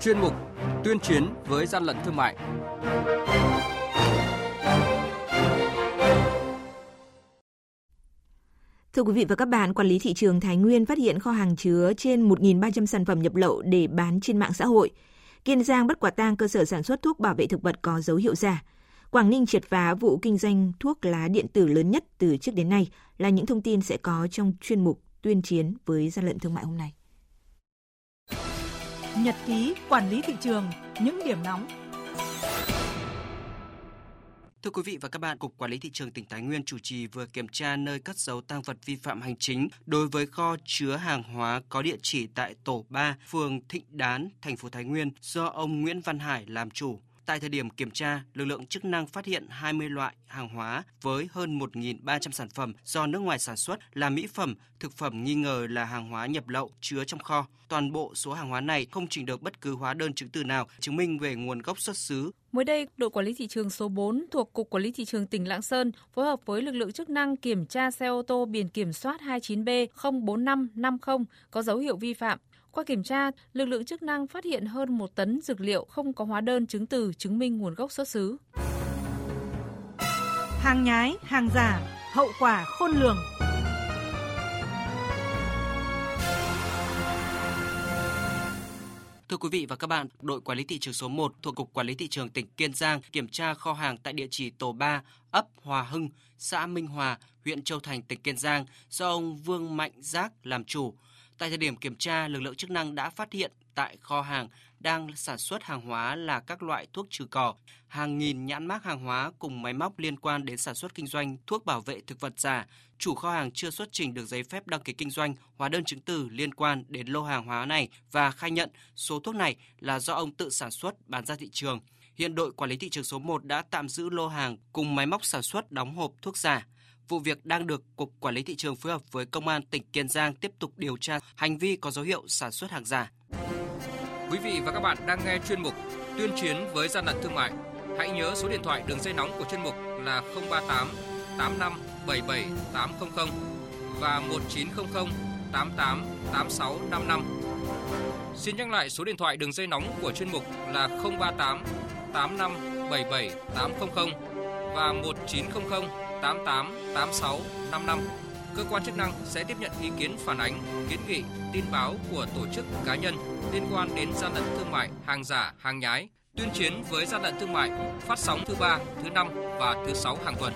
chuyên mục Tuyên chiến với gian lận thương mại. Thưa quý vị và các bạn, quản lý thị trường Thái Nguyên phát hiện kho hàng chứa trên 1.300 sản phẩm nhập lậu để bán trên mạng xã hội. Kiên Giang bắt quả tang cơ sở sản xuất thuốc bảo vệ thực vật có dấu hiệu giả. Quảng Ninh triệt phá vụ kinh doanh thuốc lá điện tử lớn nhất từ trước đến nay là những thông tin sẽ có trong chuyên mục tuyên chiến với gian lận thương mại hôm nay. Nhật ký quản lý thị trường, những điểm nóng Thưa quý vị và các bạn, Cục Quản lý Thị trường tỉnh Thái Nguyên chủ trì vừa kiểm tra nơi cất giấu tăng vật vi phạm hành chính đối với kho chứa hàng hóa có địa chỉ tại tổ 3, phường Thịnh Đán, thành phố Thái Nguyên do ông Nguyễn Văn Hải làm chủ. Tại thời điểm kiểm tra, lực lượng chức năng phát hiện 20 loại hàng hóa với hơn 1.300 sản phẩm do nước ngoài sản xuất là mỹ phẩm, thực phẩm nghi ngờ là hàng hóa nhập lậu chứa trong kho. Toàn bộ số hàng hóa này không trình được bất cứ hóa đơn chứng từ nào chứng minh về nguồn gốc xuất xứ. Mới đây, đội quản lý thị trường số 4 thuộc Cục Quản lý Thị trường tỉnh Lạng Sơn phối hợp với lực lượng chức năng kiểm tra xe ô tô biển kiểm soát 29B 04550 có dấu hiệu vi phạm qua kiểm tra, lực lượng chức năng phát hiện hơn một tấn dược liệu không có hóa đơn chứng từ chứng minh nguồn gốc xuất xứ. Hàng nhái, hàng giả, hậu quả khôn lường. Thưa quý vị và các bạn, đội quản lý thị trường số 1 thuộc Cục Quản lý Thị trường tỉnh Kiên Giang kiểm tra kho hàng tại địa chỉ tổ 3, ấp Hòa Hưng, xã Minh Hòa, huyện Châu Thành, tỉnh Kiên Giang do ông Vương Mạnh Giác làm chủ. Tại thời điểm kiểm tra, lực lượng chức năng đã phát hiện tại kho hàng đang sản xuất hàng hóa là các loại thuốc trừ cỏ, hàng nghìn nhãn mác hàng hóa cùng máy móc liên quan đến sản xuất kinh doanh thuốc bảo vệ thực vật giả. Chủ kho hàng chưa xuất trình được giấy phép đăng ký kinh doanh, hóa đơn chứng từ liên quan đến lô hàng hóa này và khai nhận số thuốc này là do ông tự sản xuất bán ra thị trường. Hiện đội quản lý thị trường số 1 đã tạm giữ lô hàng cùng máy móc sản xuất đóng hộp thuốc giả. Vụ việc đang được Cục Quản lý Thị trường phối hợp với Công an tỉnh Kiên Giang tiếp tục điều tra hành vi có dấu hiệu sản xuất hàng giả. Quý vị và các bạn đang nghe chuyên mục Tuyên chiến với gian lận thương mại. Hãy nhớ số điện thoại đường dây nóng của chuyên mục là 038 85 77 800 và 1900 88 86 55. Xin nhắc lại số điện thoại đường dây nóng của chuyên mục là 038 85 77 800 và 1900 88 86 55. Cơ quan chức năng sẽ tiếp nhận ý kiến phản ánh, kiến nghị, tin báo của tổ chức cá nhân liên quan đến gian lận thương mại, hàng giả, hàng nhái, tuyên chiến với gian lận thương mại, phát sóng thứ ba, thứ năm và thứ sáu hàng tuần.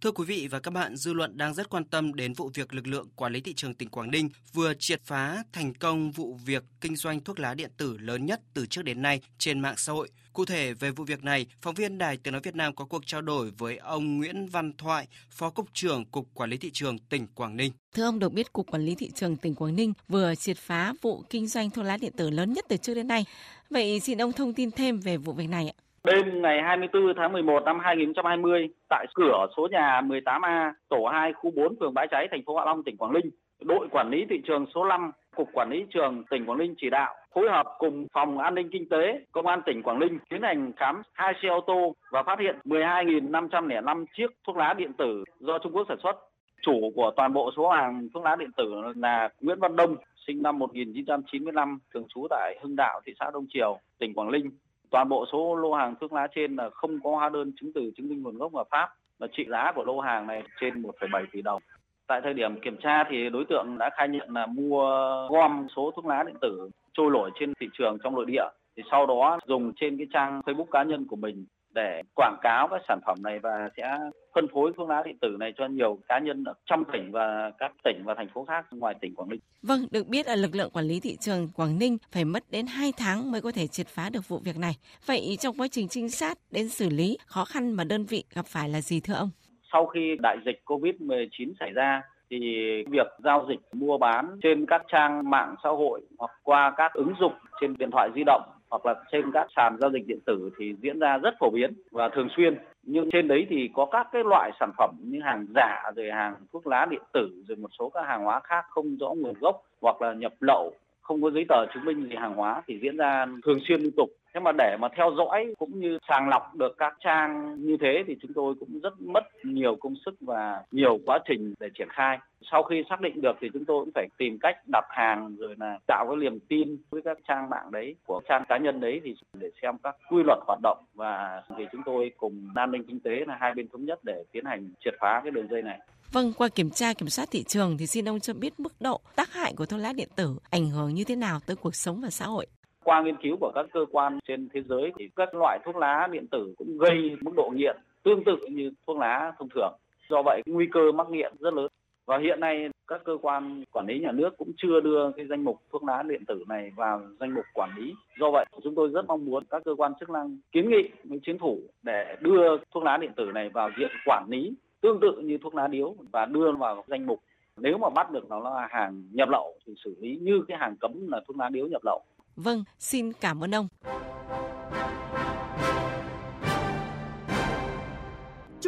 Thưa quý vị và các bạn, dư luận đang rất quan tâm đến vụ việc lực lượng quản lý thị trường tỉnh Quảng Ninh vừa triệt phá thành công vụ việc kinh doanh thuốc lá điện tử lớn nhất từ trước đến nay trên mạng xã hội. Cụ thể về vụ việc này, phóng viên Đài Tiếng nói Việt Nam có cuộc trao đổi với ông Nguyễn Văn Thoại, Phó cục trưởng Cục Quản lý thị trường tỉnh Quảng Ninh. Thưa ông được biết Cục Quản lý thị trường tỉnh Quảng Ninh vừa triệt phá vụ kinh doanh thuốc lá điện tử lớn nhất từ trước đến nay. Vậy xin ông thông tin thêm về vụ việc này ạ. Đêm ngày 24 tháng 11 năm 2020, tại cửa số nhà 18A, tổ 2, khu 4, phường Bãi Cháy, thành phố Hạ Long, tỉnh Quảng Ninh, đội quản lý thị trường số 5, Cục Quản lý trường tỉnh Quảng Ninh chỉ đạo phối hợp cùng Phòng An ninh Kinh tế, Công an tỉnh Quảng Ninh tiến hành khám hai xe ô tô và phát hiện 12.505 chiếc thuốc lá điện tử do Trung Quốc sản xuất. Chủ của toàn bộ số hàng thuốc lá điện tử là Nguyễn Văn Đông, sinh năm 1995, thường trú tại Hưng Đạo, thị xã Đông Triều, tỉnh Quảng Ninh toàn bộ số lô hàng thuốc lá trên là không có hóa đơn chứng từ chứng minh nguồn gốc hợp pháp và trị giá của lô hàng này trên 1,7 tỷ đồng. Tại thời điểm kiểm tra thì đối tượng đã khai nhận là mua gom số thuốc lá điện tử trôi nổi trên thị trường trong nội địa thì sau đó dùng trên cái trang Facebook cá nhân của mình để quảng cáo các sản phẩm này và sẽ phân phối thuốc lá điện tử này cho nhiều cá nhân ở trong tỉnh và các tỉnh và thành phố khác ngoài tỉnh Quảng Ninh. Vâng, được biết là lực lượng quản lý thị trường Quảng Ninh phải mất đến 2 tháng mới có thể triệt phá được vụ việc này. Vậy trong quá trình trinh sát đến xử lý, khó khăn mà đơn vị gặp phải là gì thưa ông? Sau khi đại dịch COVID-19 xảy ra, thì việc giao dịch mua bán trên các trang mạng xã hội hoặc qua các ứng dụng trên điện thoại di động hoặc là trên các sàn giao dịch điện tử thì diễn ra rất phổ biến và thường xuyên. Nhưng trên đấy thì có các cái loại sản phẩm như hàng giả rồi hàng thuốc lá điện tử rồi một số các hàng hóa khác không rõ nguồn gốc hoặc là nhập lậu không có giấy tờ chứng minh gì hàng hóa thì diễn ra thường xuyên liên tục. Thế mà để mà theo dõi cũng như sàng lọc được các trang như thế thì chúng tôi cũng rất mất nhiều công sức và nhiều quá trình để triển khai. Sau khi xác định được thì chúng tôi cũng phải tìm cách đặt hàng rồi là tạo cái niềm tin với các trang mạng đấy của trang cá nhân đấy thì để xem các quy luật hoạt động. Và thì chúng tôi cùng an ninh kinh tế là hai bên thống nhất để tiến hành triệt phá cái đường dây này. Vâng, qua kiểm tra kiểm soát thị trường thì xin ông cho biết mức độ tác hại của thuốc lá điện tử ảnh hưởng như thế nào tới cuộc sống và xã hội. Qua nghiên cứu của các cơ quan trên thế giới thì các loại thuốc lá điện tử cũng gây mức độ nghiện tương tự như thuốc lá thông thường. Do vậy nguy cơ mắc nghiện rất lớn. Và hiện nay các cơ quan quản lý nhà nước cũng chưa đưa cái danh mục thuốc lá điện tử này vào danh mục quản lý. Do vậy chúng tôi rất mong muốn các cơ quan chức năng kiến nghị với chính phủ để đưa thuốc lá điện tử này vào diện quản lý tương tự như thuốc lá điếu và đưa vào danh mục nếu mà bắt được nó là hàng nhập lậu thì xử lý như cái hàng cấm là thuốc lá điếu nhập lậu. Vâng, xin cảm ơn ông.